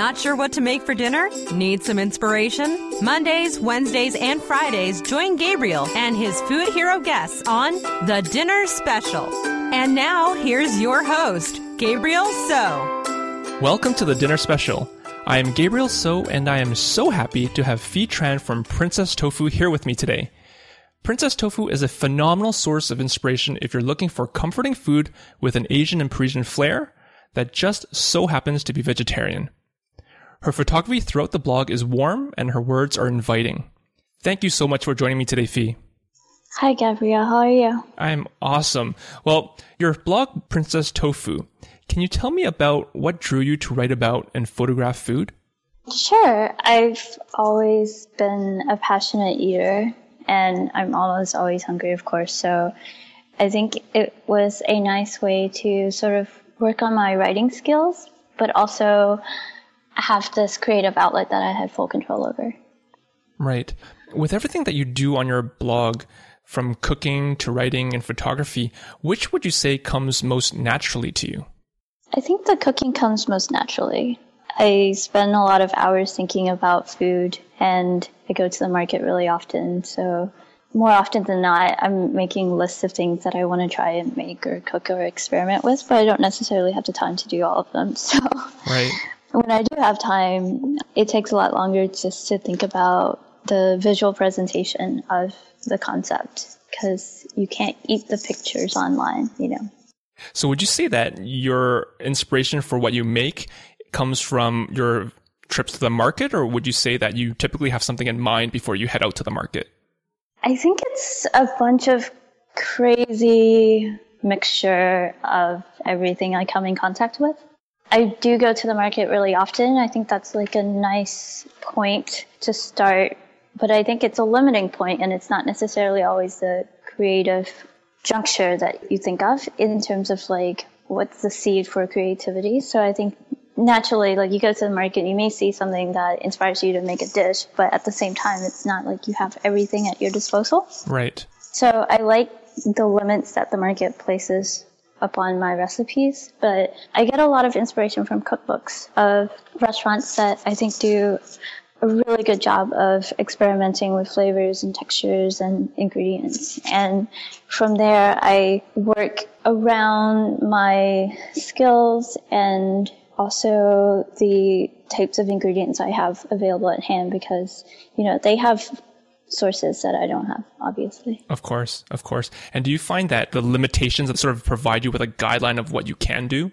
Not sure what to make for dinner? Need some inspiration? Mondays, Wednesdays, and Fridays, join Gabriel and his food hero guests on The Dinner Special. And now, here's your host, Gabriel So. Welcome to The Dinner Special. I am Gabriel So, and I am so happy to have Phi Tran from Princess Tofu here with me today. Princess Tofu is a phenomenal source of inspiration if you're looking for comforting food with an Asian and Parisian flair that just so happens to be vegetarian. Her photography throughout the blog is warm and her words are inviting. Thank you so much for joining me today, Phi. Hi, Gabrielle. How are you? I'm awesome. Well, your blog, Princess Tofu, can you tell me about what drew you to write about and photograph food? Sure. I've always been a passionate eater and I'm almost always hungry, of course. So I think it was a nice way to sort of work on my writing skills, but also have this creative outlet that I had full control over. Right. With everything that you do on your blog, from cooking to writing and photography, which would you say comes most naturally to you? I think the cooking comes most naturally. I spend a lot of hours thinking about food and I go to the market really often. So, more often than not, I'm making lists of things that I want to try and make or cook or experiment with, but I don't necessarily have the time to do all of them. So, right when I do have time, it takes a lot longer just to think about the visual presentation of the concept because you can't eat the pictures online, you know. So would you say that your inspiration for what you make comes from your trips to the market or would you say that you typically have something in mind before you head out to the market? I think it's a bunch of crazy mixture of everything I come in contact with. I do go to the market really often. I think that's like a nice point to start, but I think it's a limiting point and it's not necessarily always the creative juncture that you think of in terms of like what's the seed for creativity. So I think naturally, like you go to the market, you may see something that inspires you to make a dish, but at the same time, it's not like you have everything at your disposal. Right. So I like the limits that the market places upon my recipes, but I get a lot of inspiration from cookbooks of restaurants that I think do a really good job of experimenting with flavors and textures and ingredients. And from there, I work around my skills and also the types of ingredients I have available at hand because, you know, they have sources that I don't have, obviously. Of course, of course. And do you find that the limitations that sort of provide you with a guideline of what you can do?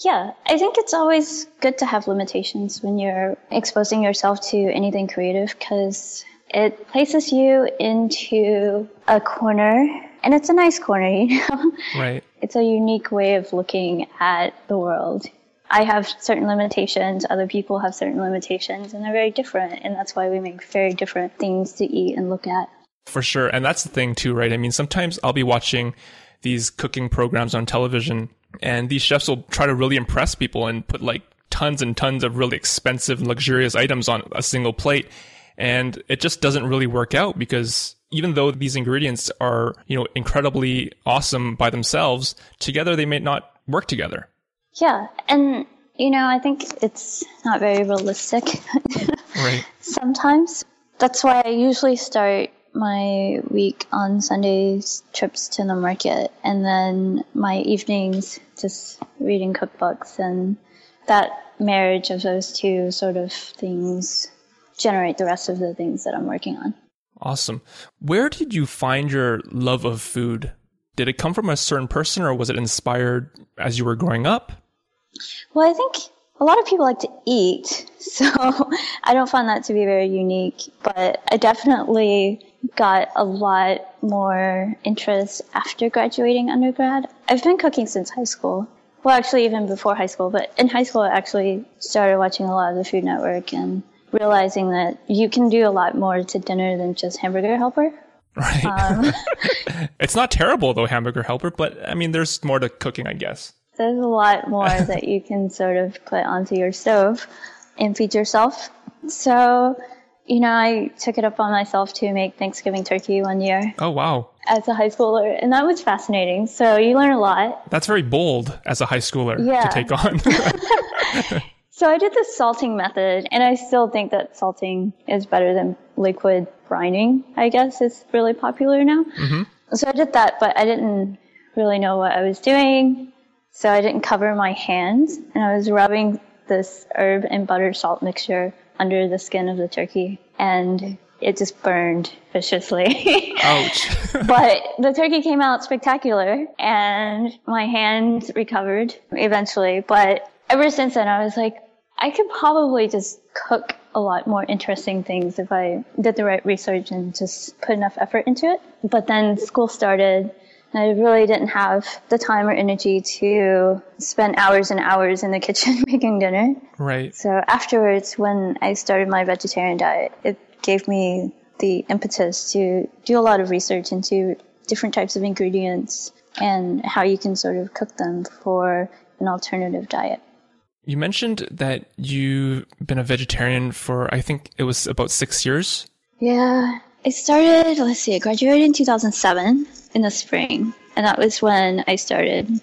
Yeah, I think it's always good to have limitations when you're exposing yourself to anything creative because it places you into a corner and it's a nice corner, you know? Right. It's a unique way of looking at the world. I have certain limitations, other people have certain limitations, and they're very different. And that's why we make very different things to eat and look at. For sure. And that's the thing, too, right? I mean, sometimes I'll be watching these cooking programs on television, and these chefs will try to really impress people and put like tons and tons of really expensive and luxurious items on a single plate. And it just doesn't really work out because even though these ingredients are, you know, incredibly awesome by themselves, together they may not work together. Yeah, and you know, I think it's not very realistic. right. Sometimes that's why I usually start my week on Sundays trips to the market and then my evenings just reading cookbooks and that marriage of those two sort of things generate the rest of the things that I'm working on. Awesome. Where did you find your love of food? Did it come from a certain person or was it inspired as you were growing up? Well, I think a lot of people like to eat, so I don't find that to be very unique, but I definitely got a lot more interest after graduating undergrad. I've been cooking since high school. Well, actually, even before high school, but in high school, I actually started watching a lot of the Food Network and realizing that you can do a lot more to dinner than just hamburger helper. Right. Um, it's not terrible though, hamburger helper, but I mean, there's more to cooking, I guess there's a lot more that you can sort of put onto your stove and feed yourself. So, you know, I took it upon myself to make Thanksgiving turkey one year. Oh, wow. As a high schooler. And that was fascinating. So you learn a lot. That's very bold as a high schooler yeah. to take on. So I did the salting method, and I still think that salting is better than liquid brining, I guess is really popular now. Mm-hmm. So I did that, but I didn't really know what I was doing. So I didn't cover my hands, and I was rubbing this herb and butter salt mixture under the skin of the turkey, and it just burned viciously. Ouch. but the turkey came out spectacular, and my hand recovered eventually. But ever since then, I was like, I could probably just cook a lot more interesting things if I did the right research and just put enough effort into it. But then school started. I really didn't have the time or energy to spend hours and hours in the kitchen making dinner. Right. So afterwards, when I started my vegetarian diet, it gave me the impetus to do a lot of research into different types of ingredients and how you can sort of cook them for an alternative diet. You mentioned that you've been a vegetarian for, I think it was about six years. Yeah. I started, let's see, I graduated in 2007 in the spring. And that was when I started.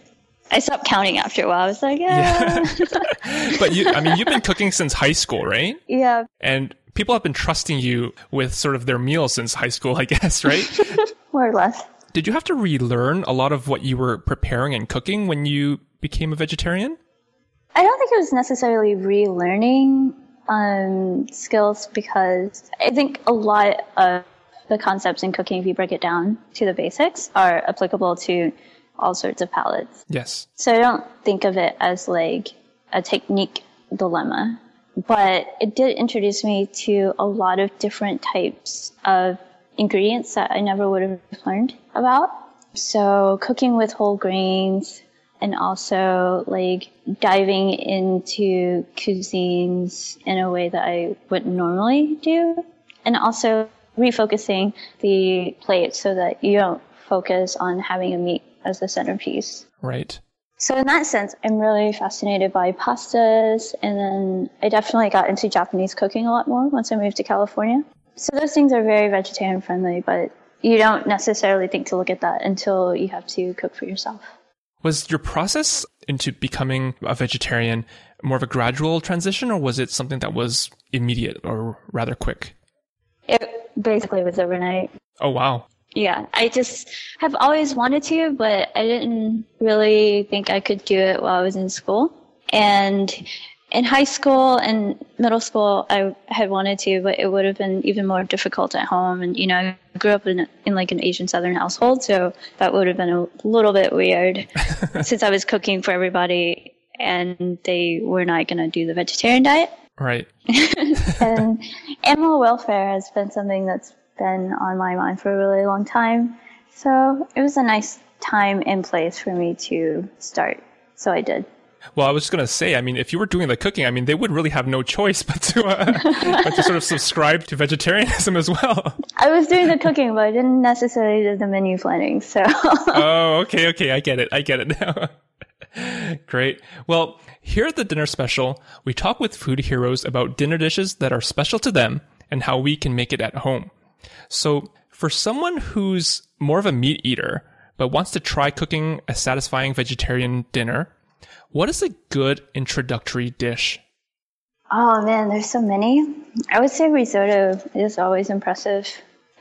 I stopped counting after a while. I was like, yeah. yeah. but you, I mean, you've been cooking since high school, right? Yeah. And people have been trusting you with sort of their meals since high school, I guess, right? More or less. Did you have to relearn a lot of what you were preparing and cooking when you became a vegetarian? I don't think it was necessarily relearning um, skills because I think a lot of the concepts in cooking, if you break it down to the basics, are applicable to all sorts of palates. Yes. So I don't think of it as like a technique dilemma, but it did introduce me to a lot of different types of ingredients that I never would have learned about. So cooking with whole grains, and also like diving into cuisines in a way that I wouldn't normally do. And also refocusing the plate so that you don't focus on having a meat as the centerpiece. Right. So in that sense, I'm really fascinated by pastas. And then I definitely got into Japanese cooking a lot more once I moved to California. So those things are very vegetarian friendly, but you don't necessarily think to look at that until you have to cook for yourself. Was your process into becoming a vegetarian more of a gradual transition, or was it something that was immediate or rather quick? It basically was overnight. Oh, wow. Yeah, I just have always wanted to, but I didn't really think I could do it while I was in school. And in high school and middle school, I had wanted to, but it would have been even more difficult at home. And you know, I grew up in in like an Asian Southern household, so that would have been a little bit weird since I was cooking for everybody and they were not going to do the vegetarian diet. Right. and animal welfare has been something that's been on my mind for a really long time. So it was a nice time and place for me to start. So I did. Well, I was just going to say, I mean, if you were doing the cooking, I mean, they would really have no choice but to, uh, but to sort of subscribe to vegetarianism as well. I was doing the cooking, but I didn't necessarily do the menu planning. So. oh, okay, okay, I get it, I get it now. Great. Well, here at the dinner special, we talk with food heroes about dinner dishes that are special to them and how we can make it at home. So, for someone who's more of a meat eater but wants to try cooking a satisfying vegetarian dinner, what is a good introductory dish? Oh man, there's so many. I would say risotto is always impressive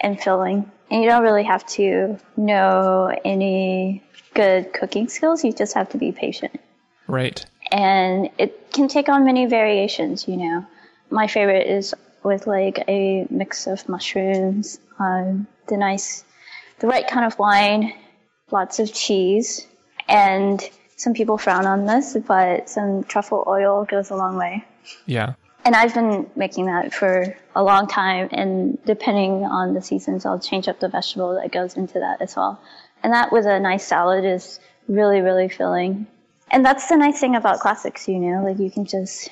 and filling. And you don't really have to know any good cooking skills, you just have to be patient. Right. And it can take on many variations, you know. My favorite is with like a mix of mushrooms, um, the nice, the right kind of wine, lots of cheese, and some people frown on this, but some truffle oil goes a long way. Yeah. And I've been making that for a long time, and depending on the seasons, I'll change up the vegetable that goes into that as well. And that with a nice salad is really, really filling. And that's the nice thing about classics, you know, like you can just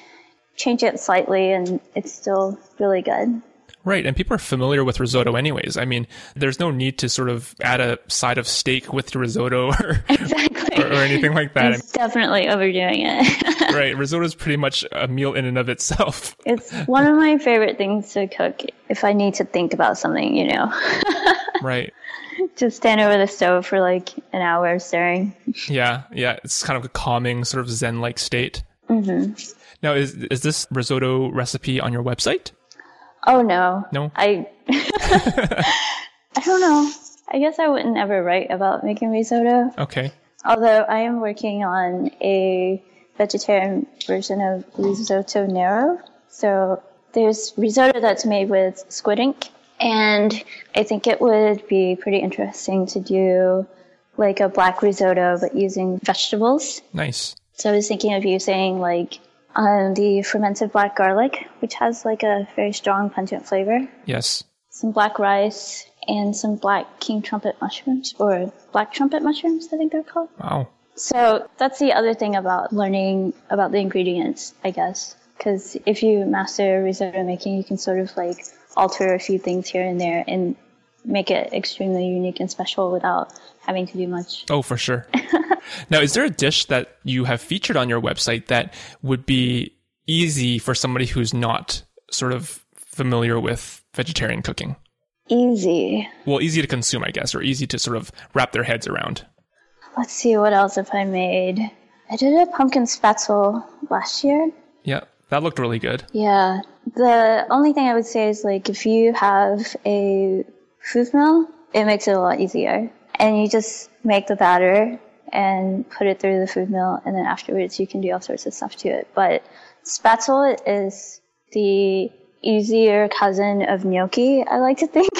change it slightly and it's still really good. Right. And people are familiar with risotto anyways. I mean, there's no need to sort of add a side of steak with the risotto or, exactly. or, or anything like that. It's definitely overdoing it. right. Risotto is pretty much a meal in and of itself. It's one of my favorite things to cook if I need to think about something, you know. right. Just stand over the stove for like an hour staring. Yeah. Yeah. It's kind of a calming, sort of zen like state. hmm Now, is is this risotto recipe on your website? Oh no. No? I I don't know. I guess I wouldn't ever write about making risotto. Okay. Although I am working on a vegetarian version of risotto nero. So there's risotto that's made with squid ink. And I think it would be pretty interesting to do like a black risotto, but using vegetables. Nice. So I was thinking of using like um, the fermented black garlic, which has like a very strong pungent flavor, Yes. some black rice, and some black king trumpet mushrooms, or black trumpet mushrooms, I think they're called. Wow. So that's the other thing about learning about the ingredients, I guess. Because if you master risotto making, you can sort of like alter a few things here and there and make it extremely unique and special without having to do much. Oh, for sure. now, is there a dish that you have featured on your website that would be easy for somebody who's not sort of familiar with vegetarian cooking? Easy. Well, easy to consume, I guess, or easy to sort of wrap their heads around. Let's see what else have I made. I did a pumpkin spätzle last year. Yeah, that looked really good. Yeah. The only thing I would say is like if you have a food mill, it makes it a lot easier. And you just make the batter and put it through the food mill and then afterwards you can do all sorts of stuff to it. But spätzle is the easier cousin of gnocchi, I like to think.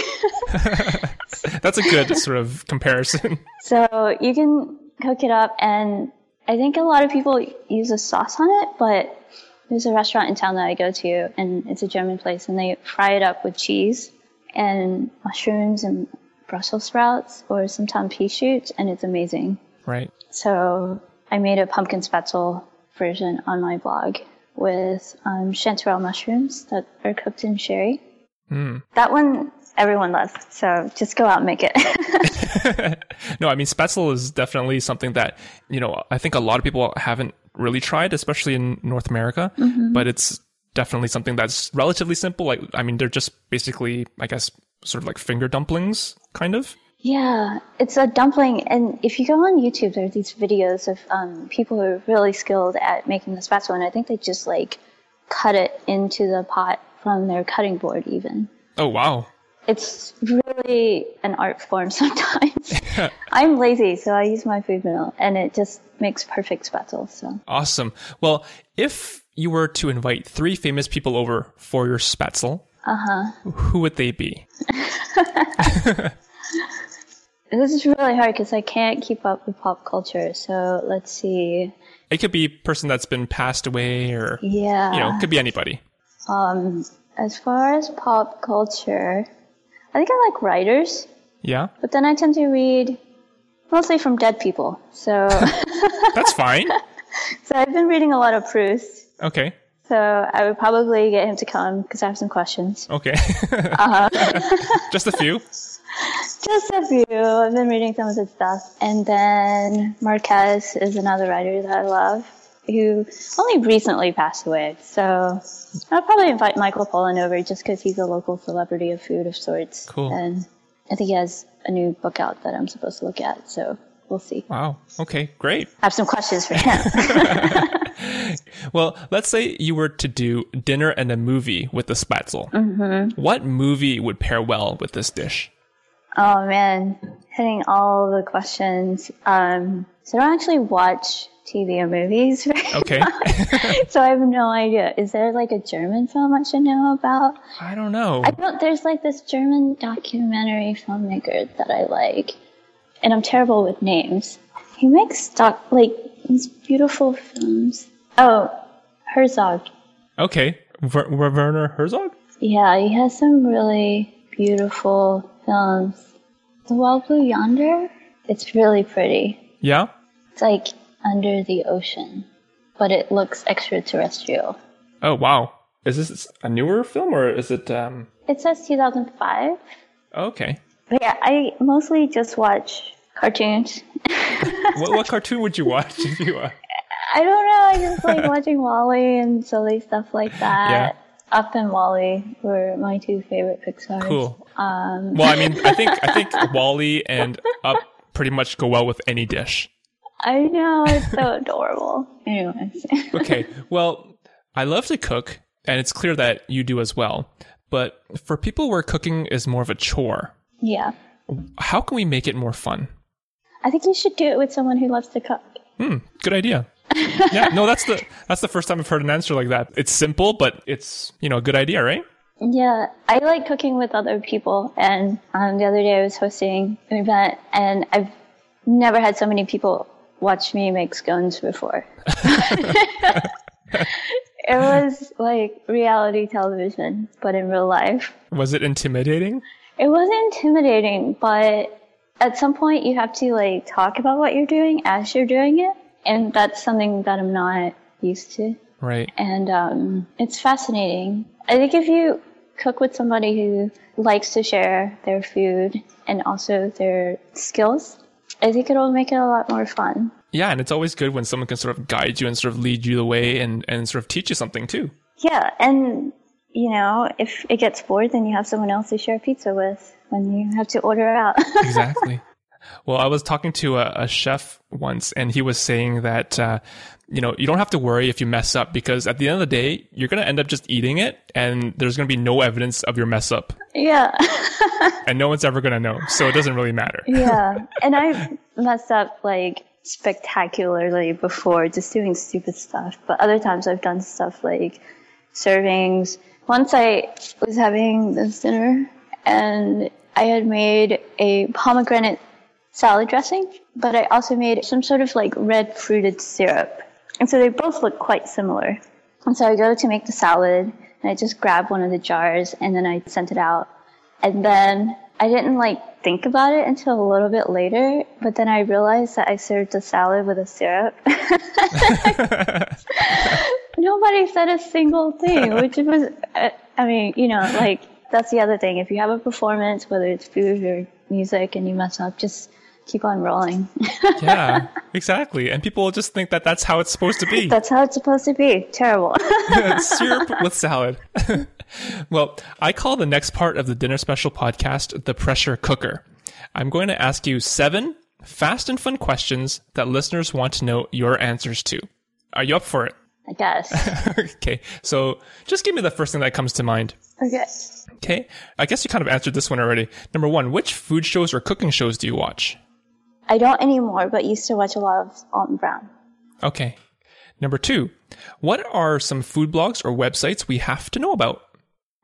That's a good sort of comparison. So you can cook it up, and I think a lot of people use a sauce on it, but there's a restaurant in town that I go to, and it's a German place, and they fry it up with cheese and mushrooms and Brussels sprouts or sometimes pea shoots, and it's amazing. Right. So I made a pumpkin spätzle version on my blog with um, chanterelle mushrooms that are cooked in sherry. Mm. That one everyone loves, so just go out and make it. no, I mean, spätzle is definitely something that, you know, I think a lot of people haven't really tried, especially in North America, but it's definitely something that's relatively simple. Like, I mean, they're just basically, I guess, sort of like finger dumplings, kind of. Yeah, it's a dumpling, and if you go on YouTube, there are these videos of um, people who are really skilled at making the spätzle, and I think they just like cut it into the pot from their cutting board. Even Oh, wow. it's really an art form sometimes. I'm lazy, so I use my food mill, and it just makes perfect spätzle. So Awesome. Well, if you were to invite three famous people over for your spätzle, uh-huh. who would they be? this is really hard because I can't keep up with pop culture. So let's see. It could be a person that's been passed away or, Yeah. you know, it could be anybody. Um, as far as pop culture, I think I like writers. Yeah, But then I tend to read mostly from dead people. So, that's fine. so I've been reading a lot of Proust. Okay. So I would probably get him to come because I have some questions. Okay. Uh-huh. Just a few. Just a few. I've been reading some of his stuff. And then Marquez is another writer that I love who only recently passed away. So I'll probably invite Michael Pollan over just because he's a local celebrity of food of sorts. Cool. And I think he has a new book out that I'm supposed to look at. So we'll see. Wow. Okay, great. I have some questions for him. Well, let's say you were to do dinner and a movie with the spätzle. Mm-hmm. What movie would pair well with this dish? Oh man, hitting all the questions. Um, so I don't actually watch TV or movies. Okay. so I have no idea. Is there like a German film I should know about? I don't know. I don't. There's like this German documentary filmmaker that I like, and I'm terrible with names. He makes doc like these beautiful films. Oh, Herzog. Okay. Ver- Werner Herzog? Yeah, he has some really beautiful films. The Wild Blue Yonder. It's really pretty. Yeah? It's like under the ocean, but it looks extraterrestrial. Oh, wow. Is this a newer film or is it, um, It says 2005. okay. But yeah, I mostly just watch cartoons. what, what cartoon would you watch if you, uh, I don't know. I just like watching WALL-E and silly stuff like that. Yeah. Up and WALL-E were my two favorite Pixar. cool. Um, well, I mean, I think, I think WALL-E and Up pretty much go well with any dish. I know, it's so adorable. Anyways. okay. Well, I love to cook, and it's clear that you do as well. But for people where cooking is more of a chore, yeah. how can we make it more fun? I think you should do it with someone who loves to cook. Hmm, good idea. yeah, no, that's the that's the first time I've heard an answer like that. It's simple, but it's you know a good idea, right? Yeah, I like cooking with other people. And um, the other day I was hosting an event, and I've never had so many people watch me make scones before. it was like reality television, but in real life. Was it intimidating? It was intimidating, but at some point you have to like talk about what you're doing as you're doing it, and that's something that I'm not used to. Right. And um, it's fascinating. I think if you cook with somebody who likes to share their food and also their skills, I think it'll make it a lot more fun. Yeah, and it's always good when someone can sort of guide you and sort of lead you the way and, and sort of teach you something too. Yeah, and you know, if it gets bored, then you have someone else to share pizza with when you have to order out. exactly. Well, I was talking to a, a, chef once, and he was saying that uh, you know you don't have to worry if you mess up because at the end of the day, you're going to end up just eating it, and there's going to be no evidence of your mess up. Yeah. and no one's ever going to know, so it doesn't really matter. yeah, and I've messed up like spectacularly before, just doing stupid stuff. But other times I've done stuff like servings. Once I was having this dinner and I had made a pomegranate salad dressing, but I also made some sort of like red fruited syrup. And so they both look quite similar. And so I go to make the salad and I just grab one of the jars and then I sent it out. And then I didn't like think about it until a little bit later, but then I realized that I served the salad with a syrup. Nobody said a single thing, which was, uh, I mean, you know, like that's the other thing. If you have a performance, whether it's food or music, and you mess up, just keep on rolling. yeah, exactly. And people will just think that that's how it's supposed to be. That's how it's supposed to be. Terrible. Syrup with salad. well, I call the next part of the Dinner Special podcast the pressure cooker. I'm going to ask you seven fast and fun questions that listeners want to know your answers to. Are you up for it? I guess. okay, so just give me the first thing that comes to mind. Okay. Okay, I guess you kind of answered this one already. Number one, which food shows or cooking shows do you watch? I don't anymore, but used to watch a lot of Alton Brown. Okay. Number two, what are some food blogs or websites we have to know about?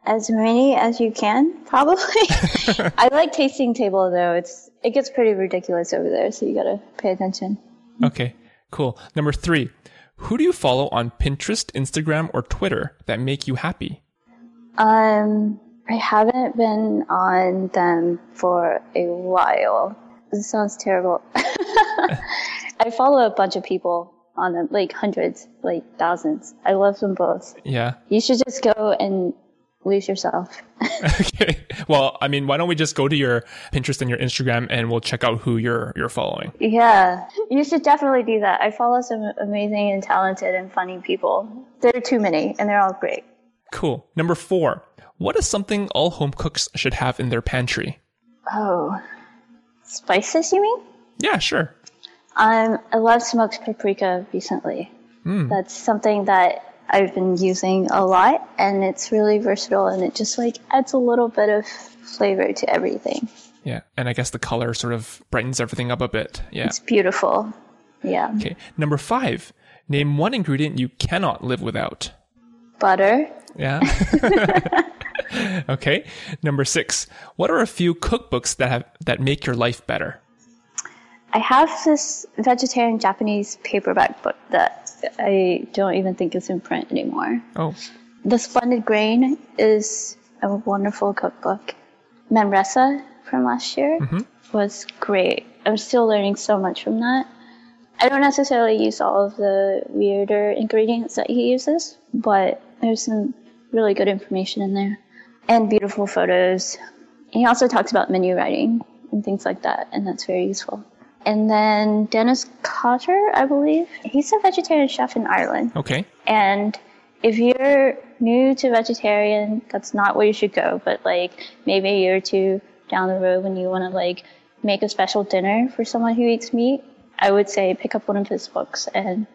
As many as you can, probably. I like Tasting Table though. It's it gets pretty ridiculous over there, so you gotta pay attention. Okay, cool. Number three, who do you follow on Pinterest, Instagram, or Twitter that make you happy? Um, I haven't been on them for a while. This sounds terrible. I follow a bunch of people on them, like hundreds, like thousands. I love them both. Yeah. You should just go and lose yourself. okay. Well, I mean, why don't we just go to your Pinterest and your Instagram and we'll check out who you're you're following. Yeah. You should definitely do that. I follow some amazing and talented and funny people. There are too many and they're all great. Cool. Number 4. What is something all home cooks should have in their pantry? Oh. Spices, you mean? Yeah, sure. Um, I love smoked paprika recently. Mm. That's something that I've been using a lot, and it's really versatile, and it just like adds a little bit of flavor to everything. Yeah, and I guess the color sort of brightens everything up a bit. Yeah, it's beautiful. Yeah. Okay, number five. Name one ingredient you cannot live without. Butter. Yeah. okay. Number six. What are a few cookbooks that have that make your life better? I have this vegetarian Japanese paperback book that I don't even think is in print anymore. Oh. The Splendid Grain is a wonderful cookbook. Manresa from last year mm-hmm. was great. I'm still learning so much from that. I don't necessarily use all of the weirder ingredients that he uses, but there's some really good information in there and beautiful photos. He also talks about menu writing and things like that, and that's very useful. And then Dennis Cotter, I believe, he's a vegetarian chef in Ireland. Okay. And if you're new to vegetarian, that's not where you should go. But like maybe a year or two down the road when you want to like make a special dinner for someone who eats meat, I would say pick up one of his books and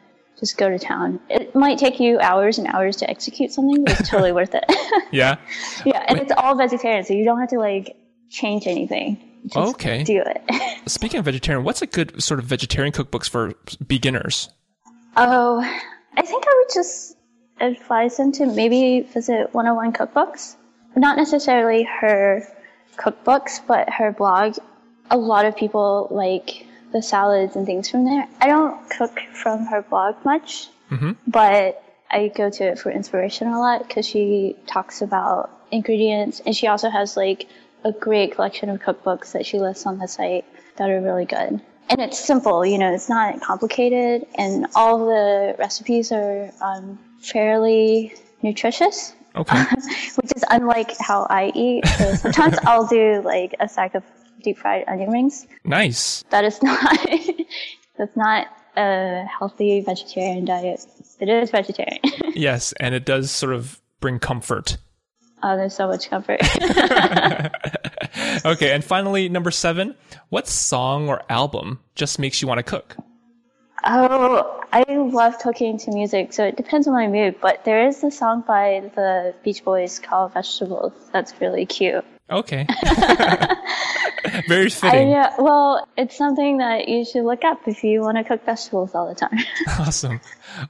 just go to town. It might take you hours and hours to execute something, but it's totally worth it. Yeah. yeah, and it's all vegetarian, so you don't have to like change anything. Just Okay. do it. Speaking of vegetarian, what's a good sort of vegetarian cookbooks for beginners? Oh, I think I would just advise them to maybe visit 101 Cookbooks. Not necessarily her cookbooks, but her blog. A lot of people like the salads and things from there. I don't cook from her blog much, but I go to it for inspiration a lot because she talks about ingredients and she also has like a great collection of cookbooks that she lists on the site that are really good. And it's simple, you know, it's not complicated, and all the recipes are um, fairly nutritious, Okay. which is unlike how I eat. So sometimes I'll do like a sack of deep fried onion rings. nice. That is not that's not a healthy vegetarian diet. It is vegetarian. Yes, and it does sort of bring comfort. oh, there's so much comfort. Okay, and finally, number seven, what song or album just makes you want to cook? oh, I love cooking to music, so it depends on my mood. But there is a song by the Beach Boys called "Vegetables" that's really cute. Okay. Very I, fitting. uh, well, it's something that you should look up if you want to cook vegetables all the time. Awesome.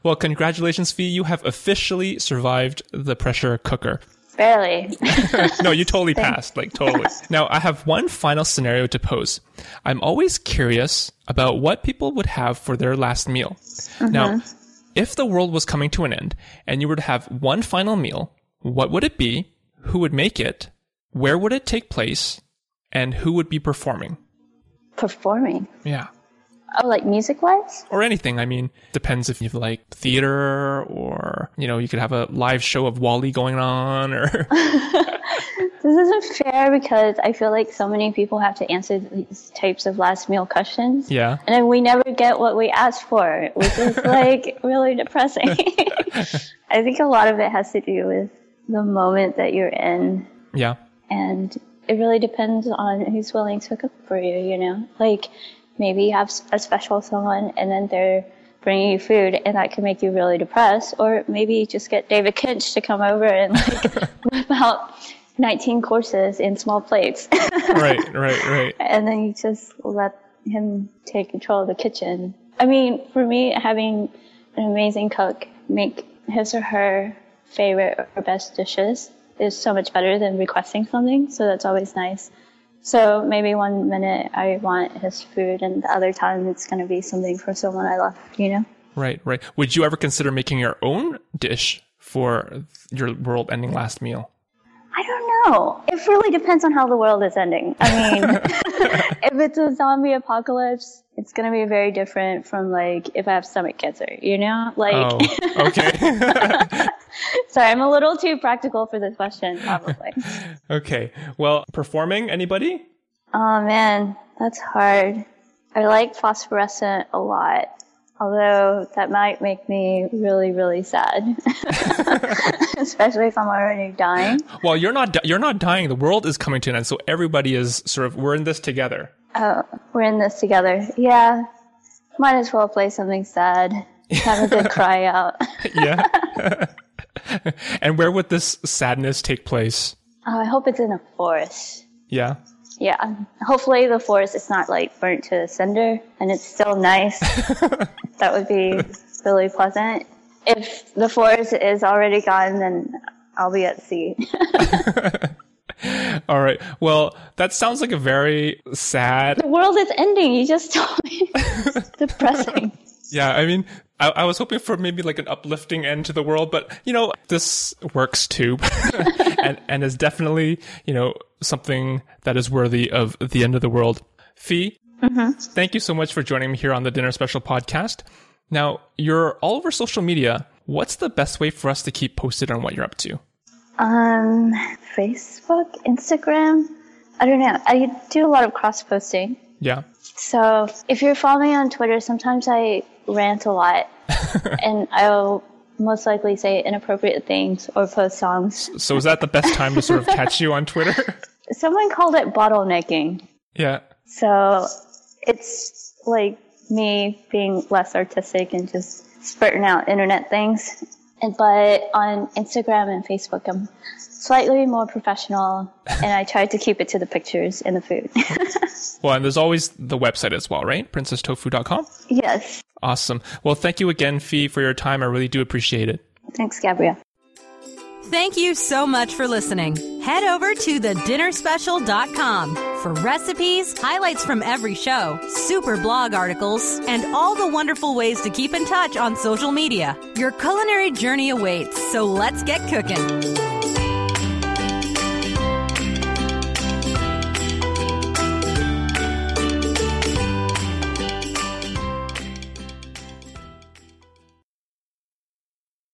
Well, congratulations, Phi. You have officially survived the pressure cooker. Barely. No, you totally passed. Like, totally. Now, I have one final scenario to pose. I'm always curious about what people would have for their last meal. Now, if the world was coming to an end and you were to have one final meal, what would it be? Who would make it? Where would it take place? And who would be performing? Performing. Yeah. Oh, like music wise? Or anything. I mean, depends if you like theater or, you know, you could have a live show of WALL-E going on or. This isn't fair because I feel like so many people have to answer these types of last meal questions. yeah. And then we never get what we asked for, which is like really depressing. I think a lot of it has to do with the moment that you're in. Yeah. And it really depends on who's willing to cook for you, you know? Like maybe you have a special someone and then they're bringing you food and that can make you really depressed. Or maybe you just get David Kinch to come over and like whip out 19 courses in small plates. Right, right, right. and then you just let him take control of the kitchen. I mean, for me, having an amazing cook make his or her favorite or best dishes is so much better than requesting something. So that's always nice. So maybe one minute I want his food, and the other time it's going to be something for someone I love. You know? Right, right. Would you ever consider making your own dish for your world ending last meal? I don't know. It really depends on how the world is ending. I mean, if it's a zombie apocalypse, it's going to be very different from like if I have stomach cancer, you know? Like, Oh, okay. sorry, I'm a little too practical for this question, probably. okay. Well, performing, anybody? oh man, that's hard. I like Phosphorescent a lot. Although that might make me really, really sad, especially if I'm already dying. Well, you're not, di- you're not dying. The world is coming to an end. So everybody is sort of, we're in this together. Oh, we're in this together. Yeah, might as well play something sad. Have a good cry out. Yeah. and where would this sadness take place? Oh, I hope it's in a forest. Yeah. Yeah, hopefully the forest is not like burnt to cinder and it's still nice. that would be really pleasant. If the forest is already gone, then I'll be at sea. All right. Well, that sounds like a very sad. the world is ending. You just told me. It's depressing. Yeah. I mean, I, I was hoping for maybe like an uplifting end to the world, but you know, this works too, and and is definitely you know something that is worthy of the end of the world. Phi, thank you so much for joining me here on the Dinner Special podcast. Now, you're all over social media. What's the best way for us to keep posted on what you're up to? Um, Facebook, Instagram. I don't know. I do a lot of cross posting. Yeah. So if you're following me on Twitter, sometimes I rant a lot, and I'll most likely say inappropriate things or post songs. So is that the best time to sort of catch you on Twitter? Someone called it bottlenecking. yeah. So it's like me being less artistic and just spurting out internet things. And, but on Instagram and Facebook, I'm slightly more professional and I try to keep it to the pictures and the food. well, and there's always the website as well, right? PrincessTofu.com? Yes. Awesome. Well, thank you again, Phi, for your time. I really do appreciate it. Thanks, Gabrielle. Thank you so much for listening. Head over to thedinnerspecial.com for recipes, highlights from every show, super blog articles, and all the wonderful ways to keep in touch on social media. Your culinary journey awaits, so let's get cooking.